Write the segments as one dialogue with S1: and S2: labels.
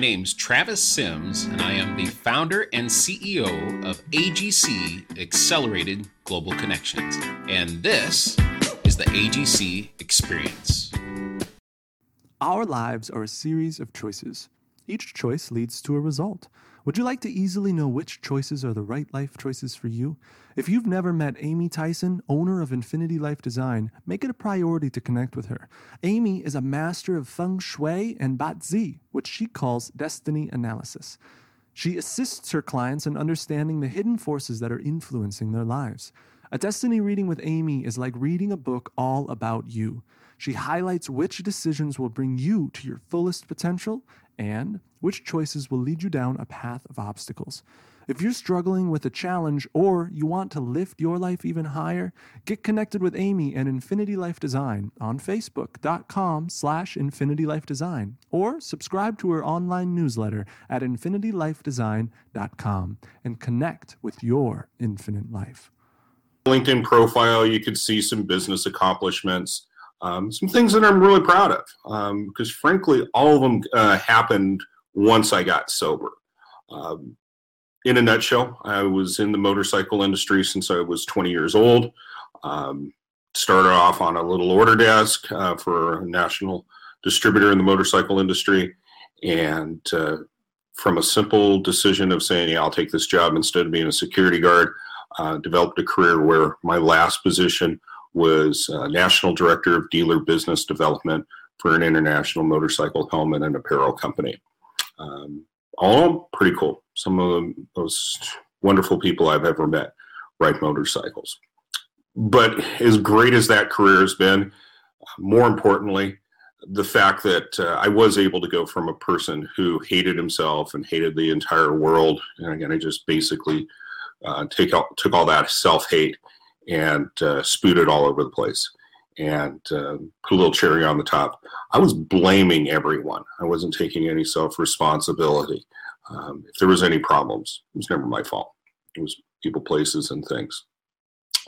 S1: name's Travis Sims, and I am the founder and CEO of AGC Accelerated Global Connections. And this is the AGC Experience.
S2: Our lives are a series of choices. Each choice leads to a result. Would you like to easily know which choices are the right life choices for you? If you've never met Amy Tyson, owner of Infinity Life Design, make it a priority to connect with her. Amy is a master of feng shui and Bazi, which she calls destiny analysis. She assists her clients in understanding the hidden forces that are influencing their lives. A destiny reading with Amy is like reading a book all about you. She highlights which decisions will bring you to your fullest potential and which choices will lead you down a path of obstacles. If you're struggling with a challenge or you want to lift your life even higher, get connected with Amy and Infinity Life Design on facebook.com slash infinitylifedesign or subscribe to her online newsletter at infinitylifedesign.com and connect with your infinite life.
S3: LinkedIn profile, you could see some business accomplishments, um, some things that I'm really proud of. Because um, frankly, all of them uh, happened once I got sober. Um, in a nutshell, I was in the motorcycle industry since I was 20 years old. Um, started off on a little order desk uh, for a national distributor in the motorcycle industry. And uh, from a simple decision of saying, yeah, I'll take this job instead of being a security guard, uh, developed a career where my last position was uh, National Director of Dealer Business Development for an international motorcycle helmet and apparel company. Um, all pretty cool. Some of the most wonderful people I've ever met ride motorcycles. But as great as that career has been, more importantly, the fact that uh, I was able to go from a person who hated himself and hated the entire world, and again, I just basically uh, take out, took all that self hate and uh, spewed it all over the place and uh, put a little cherry on the top. I was blaming everyone. I wasn't taking any self responsibility. Um, if there was any problems, it was never my fault. It was people, places, and things.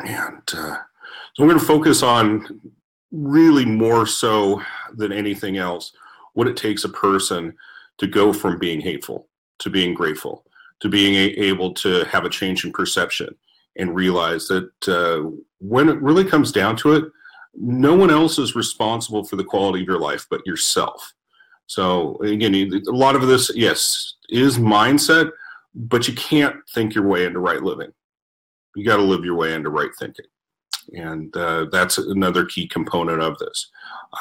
S3: And uh, so I'm going to focus on really more so than anything else what it takes a person to go from being hateful to being grateful to being a- able to have a change in perception and realize that uh, when it really comes down to it, no one else is responsible for the quality of your life but yourself. So again, a lot of this, yes, is mindset, but you can't think your way into right living. You got to live your way into right thinking, and uh, that's another key component of this.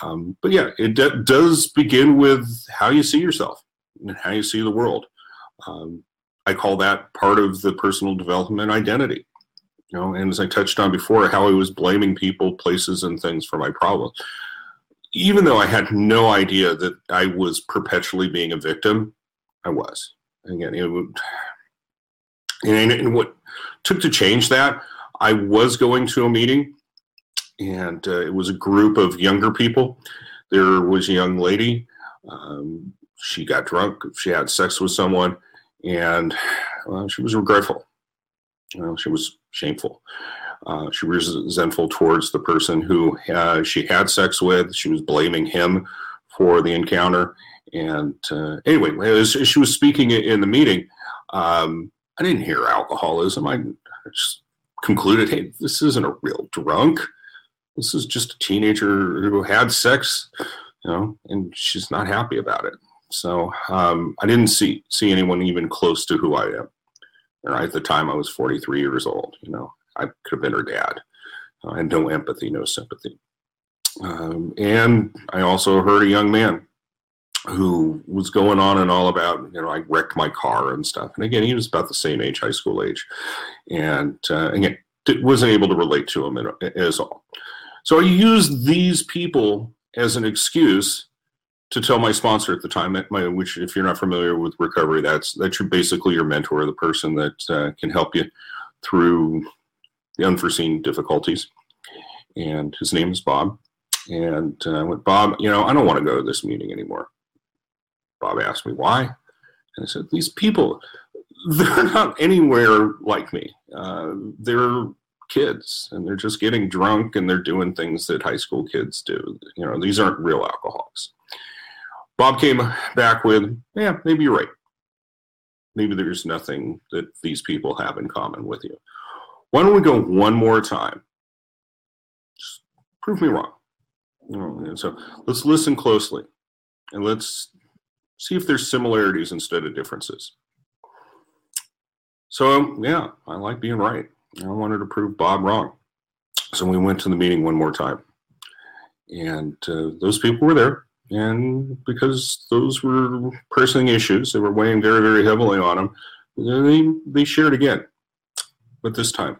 S3: Um, but yeah, it d- does begin with how you see yourself and how you see the world. Um, I call that part of the personal development identity. You know, and as I touched on before, how I was blaming people, places, and things for my problems. Even though I had no idea that I was perpetually being a victim, I was. Again, it would, and, and what took to change that, I was going to a meeting, and uh, it was a group of younger people. There was a young lady. Um, she got drunk. She had sex with someone and well, she was regretful. You know, she was shameful. Uh, she was resentful towards the person who uh, she had sex with. She was blaming him for the encounter. And uh, anyway, as she was speaking in the meeting, um, I didn't hear alcoholism. I just concluded, hey, this isn't a real drunk. This is just a teenager who had sex, you know, and she's not happy about it. So um, I didn't see see anyone even close to who I am. And at the time, I was 43 years old. You know, I could have been her dad. I had no empathy, no sympathy. Um, and I also heard a young man who was going on and all about, you know, I wrecked my car and stuff. And again, he was about the same age, high school age. And uh, again, wasn't able to relate to him as all. So I used these people as an excuse to tell my sponsor at the time, my, which if you're not familiar with recovery, that's that's your, basically your mentor, the person that uh, can help you through the unforeseen difficulties. And his name is Bob. And uh, I went, Bob, you know, I don't want to go to this meeting anymore. Bob asked me why, and I said, these people, they're not anywhere like me. Uh, they're kids, and they're just getting drunk, and they're doing things that high school kids do. You know, these aren't real alcoholics Bob came back with, yeah, maybe you're right. Maybe there's nothing that these people have in common with you. Why don't we go one more time? Just prove me wrong. And so let's listen closely and let's see if there's similarities instead of differences. So, yeah, I like being right. I wanted to prove Bob wrong. So we went to the meeting one more time. And uh, those people were there. And because those were pressing issues, they were weighing very, very heavily on them, they, they shared again. But this time,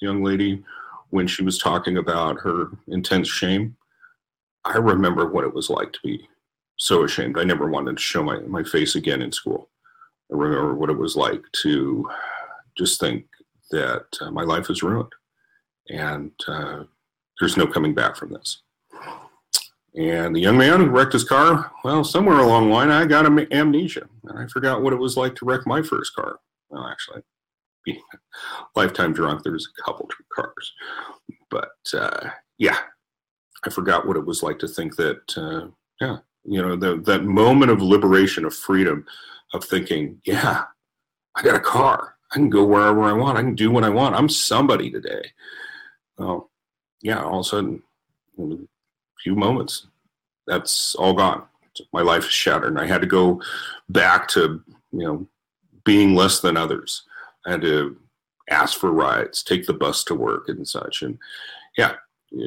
S3: the young lady, when she was talking about her intense shame, I remember what it was like to be so ashamed. I never wanted to show my, my face again in school. I remember what it was like to just think that uh, my life is ruined and uh, there's no coming back from this. And the young man who wrecked his car, well, somewhere along the line, I got am- amnesia. And I forgot what it was like to wreck my first car. Well, actually, being lifetime drunk, there's a couple of cars. But uh, yeah, I forgot what it was like to think that, uh, yeah, you know, the, that moment of liberation, of freedom, of thinking, yeah, I got a car. I can go wherever I want. I can do what I want. I'm somebody today. Well, yeah, all of a sudden, a few moments, that's all gone. My life is shattered. And I had to go back to, you know, being less than others. I had to ask for rides, take the bus to work and such. And yeah,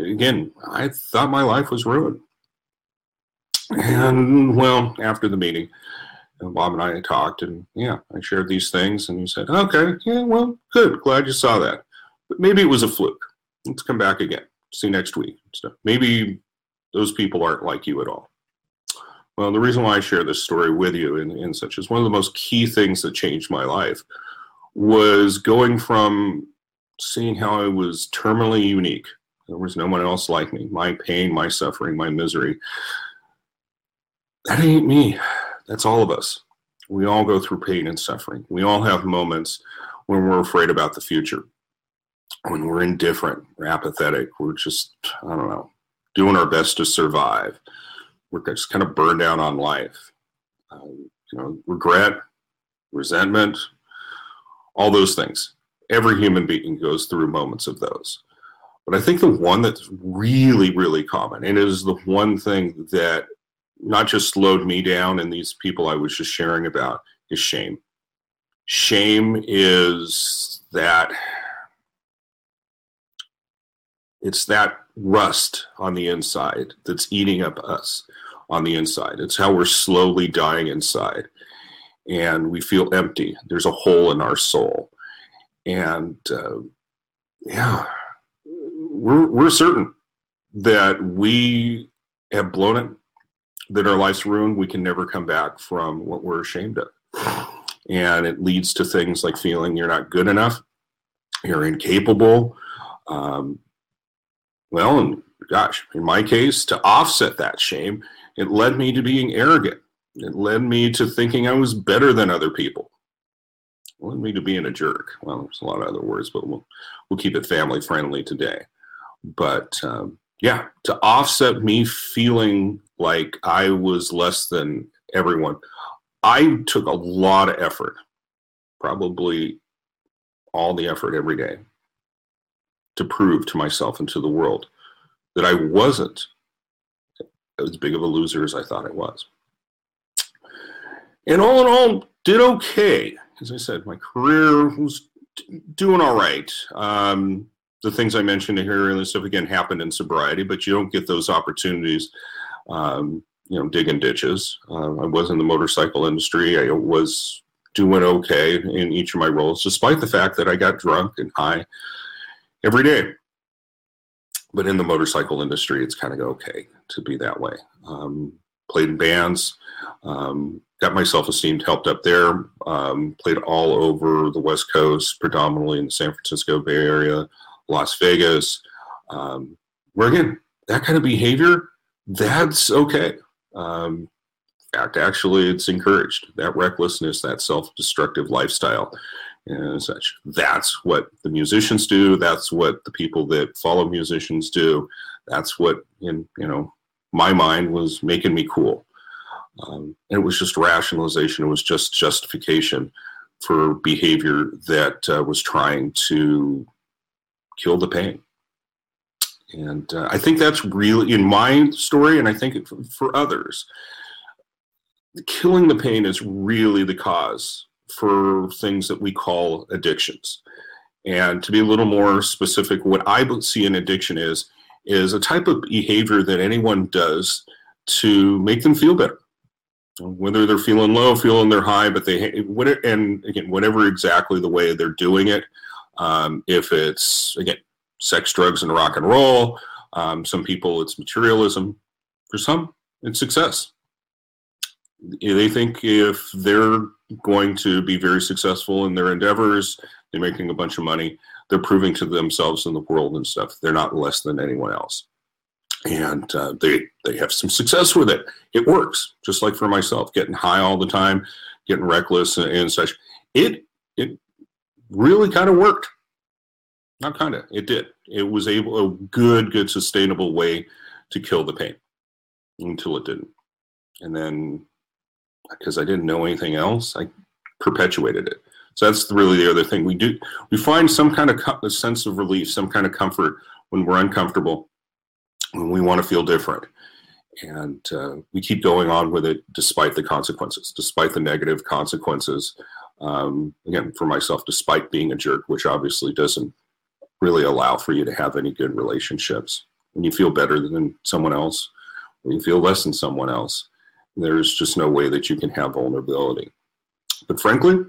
S3: again, I thought my life was ruined. And well, after the meeting, Bob and I talked, and yeah, I shared these things, and he said, "Okay, yeah, well, good, glad you saw that, but maybe it was a fluke. Let's come back again, see you next week. So maybe those people aren't like you at all." Well, the reason why I share this story with you and, such is one of the most key things that changed my life was going from seeing how I was terminally unique. There was no one else like me. My pain, my suffering, my misery that ain't me. That's all of us. We all go through pain and suffering. We all have moments when we're afraid about the future, when we're indifferent, we're apathetic, we're just, I don't know, doing our best to survive. We're just kind of burned out on life. Um, you know, regret, resentment, all those things. Every human being goes through moments of those. But I think the one that's really, really common, and it is the one thing that not just slowed me down and these people I was just sharing about is shame. Shame is that it's that rust on the inside that's eating up us on the inside. It's how we're slowly dying inside. And we feel empty. There's a hole in our soul. And uh, yeah, we're, we're certain that we have blown it that our life's ruined, we can never come back from what we're ashamed of. And it leads to things like feeling you're not good enough, you're incapable. Um, well, and gosh, in my case, to offset that shame, it led me to being arrogant. It led me to thinking I was better than other people. It led me to being a jerk. Well, there's a lot of other words, but we'll, we'll keep it family friendly today. But um, yeah, to offset me feeling like I was less than everyone. I took a lot of effort, probably all the effort every day, to prove to myself and to the world that I wasn't as big of a loser as I thought I was. And all in all, did okay. As I said, my career was doing all right. Um, the things I mentioned here and stuff again happened in sobriety, but you don't get those opportunities um, you know, digging ditches. Uh, I was in the motorcycle industry. I was doing okay in each of my roles, despite the fact that I got drunk and high every day. But in the motorcycle industry, it's kind of okay to be that way. Um, played in bands, um, got my self esteem helped up there. Um, played all over the West Coast, predominantly in the San Francisco Bay Area, Las Vegas. Um, where again, that kind of behavior that's okay. Um, fact, actually, it's encouraged. That recklessness, that self-destructive lifestyle, and such. That's what the musicians do. That's what the people that follow musicians do. That's what, in you know, my mind was making me cool. Um, it was just rationalization. It was just justification for behavior that uh, was trying to kill the pain. And uh, I think that's really in my story, and I think for others, killing the pain is really the cause for things that we call addictions. And to be a little more specific, what I see an addiction is is a type of behavior that anyone does to make them feel better. Whether they're feeling low, feeling they're high, but they and again, whatever exactly the way they're doing it. Um, if it's again sex, drugs, and rock and roll, um, some people it's materialism. For some, it's success. They think if they're going to be very successful in their endeavors, they're making a bunch of money, they're proving to themselves in the world and stuff they're not less than anyone else. And uh, they they have some success with it. It works just like for myself getting high all the time getting reckless and, and such. It it really kind of worked. Not kind of it did. It was able a good good sustainable way to kill the pain until it didn't. And then because i didn't know anything else i perpetuated it so that's really the other thing we do. We find some kind of co- sense of relief, some kind of comfort when we're uncomfortable, when we want to feel different, and uh, we keep going on with it despite the consequences, despite the negative consequences. Um, again, for myself, despite being a jerk, which obviously doesn't really allow for you to have any good relationships. When you feel better than someone else, when you feel less than someone else, there's just no way that you can have vulnerability. But frankly,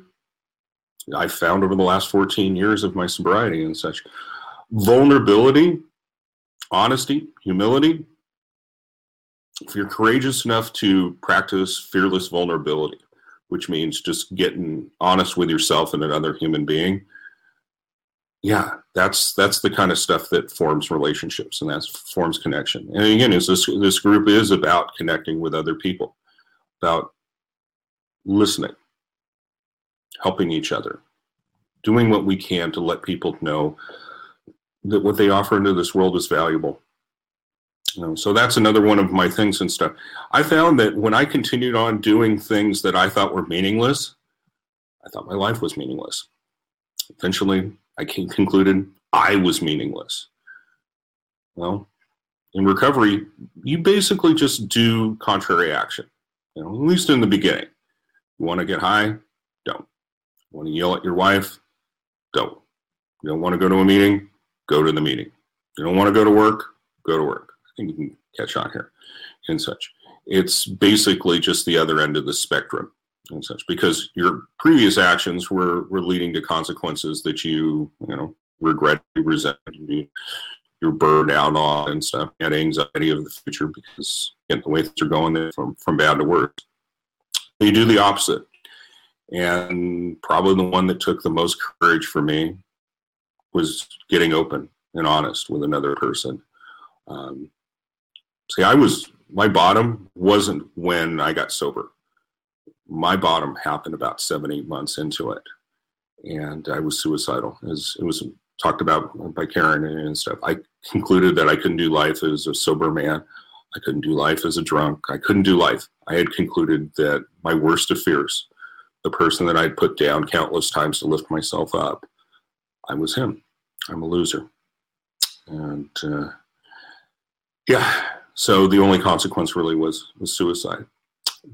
S3: I found over the last 14 years of my sobriety and such. Vulnerability, honesty, humility. If you're courageous enough to practice fearless vulnerability, which means just getting honest with yourself and another human being, yeah, that's that's the kind of stuff that forms relationships and that forms connection. And again, is this this group is about connecting with other people, about listening, helping each other, doing what we can to let people know that what they offer into this world is valuable. You know, so that's another one of my things and stuff. I found that when I continued on doing things that I thought were meaningless, I thought my life was meaningless. Eventually, I concluded I was meaningless. Well, in recovery, you basically just do contrary action. You know, at least in the beginning. You want to get high? Don't. You want to yell at your wife? Don't. You don't want to go to a meeting? Go to the meeting. You don't want to go to work? Go to work. I think you can catch on here and such. It's basically just the other end of the spectrum and such because your previous actions were, were leading to consequences that you, you know, regret, resent, you, you're burned out on and stuff, had anxiety of the future because again, the way things are going from, from bad to worse. You do the opposite and probably the one that took the most courage for me was getting open and honest with another person. Um, see, I was, my bottom wasn't when I got sober. My bottom happened about seven, eight months into it. And I was suicidal, as it was talked about by Karen and stuff. I concluded that I couldn't do life as a sober man. I couldn't do life as a drunk. I couldn't do life. I had concluded that my worst of fears the person that I'd put down countless times to lift myself up. I was him. I'm a loser. And uh, yeah, so the only consequence really was was suicide.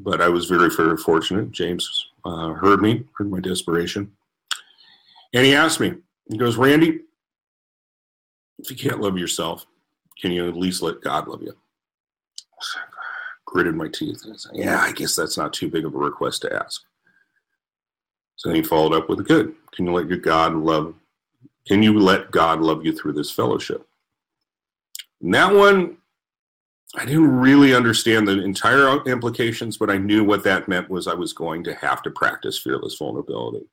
S3: But I was very, very fortunate. James uh, heard me, heard my desperation, and he asked me. He goes, "Randy, if you can't love yourself, can you at least let God love you?" gritted my teeth and I said, "Yeah, I guess that's not too big of a request to ask." So then he followed up with, "Good. Can you let your God love? Can you let God love you through this fellowship?" And that one, I didn't really understand the entire implications, but I knew what that meant was I was going to have to practice fearless vulnerability.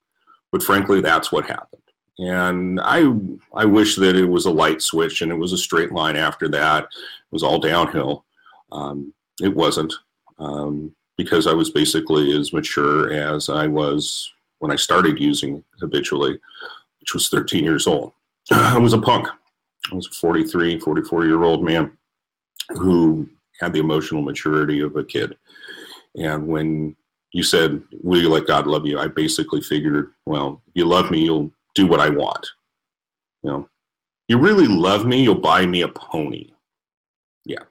S3: But frankly, that's what happened. And I, I wish that it was a light switch and it was a straight line after that. It was all downhill. Um, it wasn't um, because I was basically as mature as I was when I started using habitually, which was 13 years old. I was a punk. I was a 43, 44 year old man who had the emotional maturity of a kid. And when you said, Will you let God love you? I basically figured, well, if you love me, you'll do what I want. You know, you really love me, you'll buy me a pony. Yeah,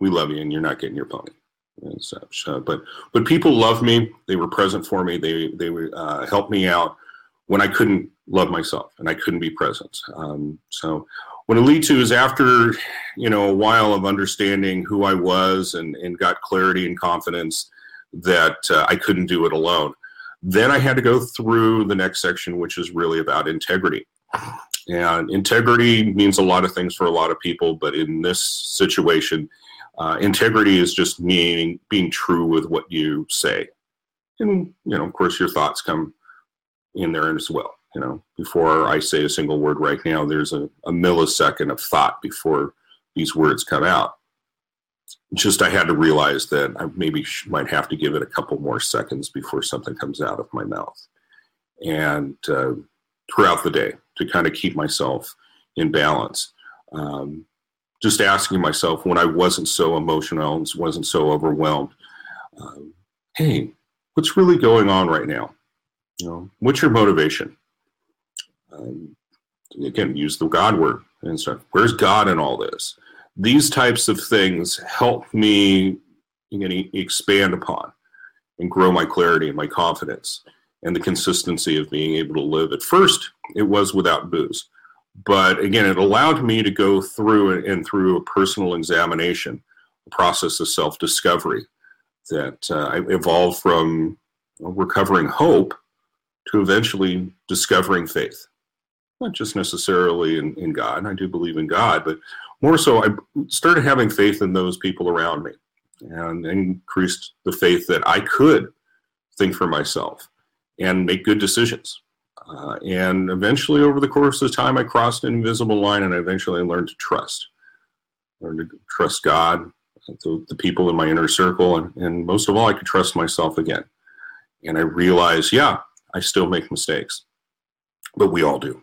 S3: we love you, and you're not getting your pony. And such. Uh, but but people love me. They were present for me. They they would uh, help me out when I couldn't love myself and I couldn't be present. Um, so what it lead to is after you know a while of understanding who I was and and got clarity and confidence that uh, I couldn't do it alone. Then I had to go through the next section, which is really about integrity. And integrity means a lot of things for a lot of people, but in this situation, uh, integrity is just meaning being true with what you say. And, you know, of course, your thoughts come in there as well. You know, before I say a single word right now, there's a, a millisecond of thought before these words come out just I had to realize that I maybe might have to give it a couple more seconds before something comes out of my mouth. And uh, throughout the day to kind of keep myself in balance. Um, just asking myself when I wasn't so emotional and wasn't so overwhelmed, um, hey, what's really going on right now? You know, what's your motivation? Um, again, use the God word and stuff. Where's God in all this? These types of things help me expand upon and grow my clarity and my confidence and the consistency of being able to live. At first, it was without booze. But again, it allowed me to go through and through a personal examination, a process of self discovery that uh, I evolved from recovering hope to eventually discovering faith. Not just necessarily in, in God, I do believe in God, but more so, I started having faith in those people around me and increased the faith that I could think for myself and make good decisions. Uh, and eventually, over the course of time, I crossed an invisible line and I eventually learned to trust. Learned to trust God, the, the people in my inner circle, and, and most of all, I could trust myself again. And I realized, yeah, I still make mistakes, but we all do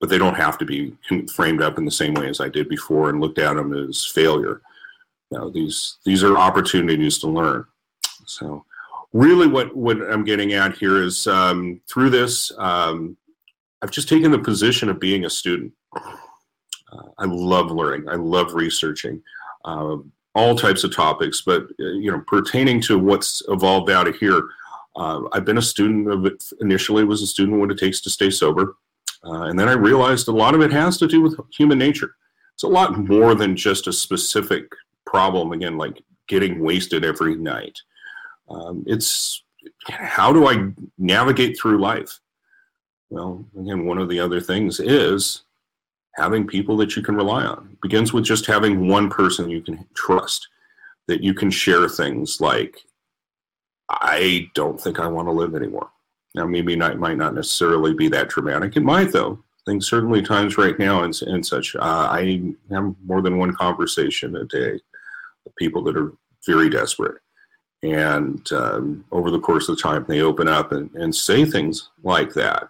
S3: but they don't have to be framed up in the same way as I did before and looked at them as failure. Know, these these are opportunities to learn. So, really, what what I'm getting at here is um, through this, um, I've just taken the position of being a student. Uh, I love learning. I love researching. Uh, all types of topics, but uh, you know, pertaining to what's evolved out of here, uh, I've been a student of it. Initially, was a student of what it takes to stay sober. Uh, and then I realized a lot of it has to do with human nature. It's a lot more than just a specific problem, again, like getting wasted every night. Um, it's how do I navigate through life? Well, again, one of the other things is having people that you can rely on. It begins with just having one person you can trust, that you can share things like, I don't think I want to live anymore. Now, maybe not, might not necessarily be that dramatic. It might, though. I think certainly times right now and, and such. Uh, I have more than one conversation a day with people that are very desperate. And um, over the course of time, they open up and, and say things like that.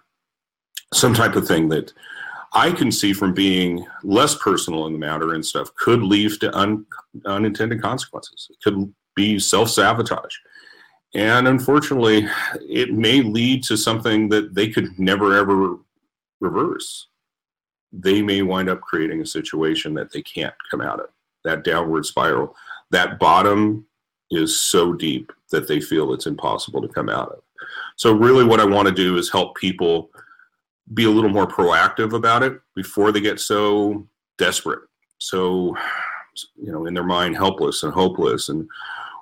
S3: Some type of thing that I can see from being less personal in the matter and stuff could lead to un, unintended consequences. It could be self sabotage. And unfortunately, it may lead to something that they could never ever reverse. They may wind up creating a situation that they can't come out of, that downward spiral. That bottom is so deep that they feel it's impossible to come out of. So, really, what I want to do is help people be a little more proactive about it before they get so desperate. So, you know, in their mind, helpless and hopeless and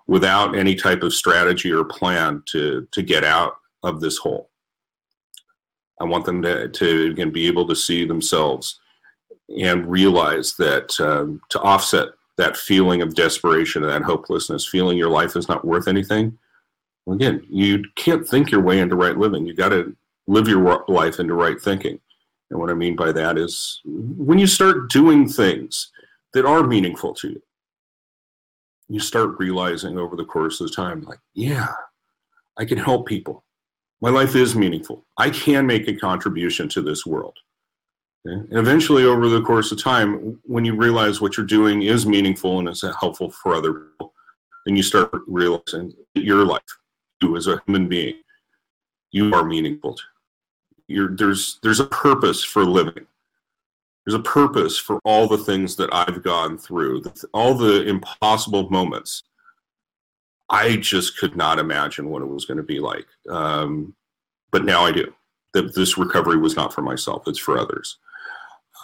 S3: without any type of strategy or plan to to get out of this hole. I want them to, to again be able to see themselves and realize that um, to offset that feeling of desperation and that hopelessness, feeling your life is not worth anything. Well, again, you can't think your way into right living. You got to live your life into right thinking. And what I mean by that is when you start doing things that are meaningful to you, you start realizing over the course of time, like, yeah, I can help people. My life is meaningful. I can make a contribution to this world. Okay? And eventually, over the course of time, when you realize what you're doing is meaningful and is helpful for other people, then you start realizing your life, you as a human being, you are meaningful. You're, there's there's a purpose for living. There's a purpose for all the things that I've gone through, all the impossible moments. I just could not imagine what it was going to be like, um, but now I do. That this recovery was not for myself; it's for others.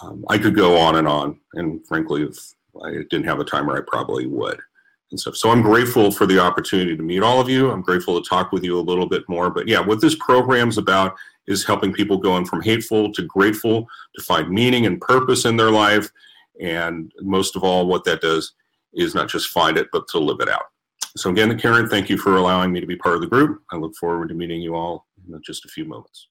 S3: Um, I could go on and on, and frankly, if I didn't have a timer, I probably would and stuff. So I'm grateful for the opportunity to meet all of you. I'm grateful to talk with you a little bit more. But yeah, what this program's about is helping people going from hateful to grateful to find meaning and purpose in their life. And most of all, what that does is not just find it, but to live it out. So, again, Karen, thank you for allowing me to be part of the group. I look forward to meeting you all in just a few moments.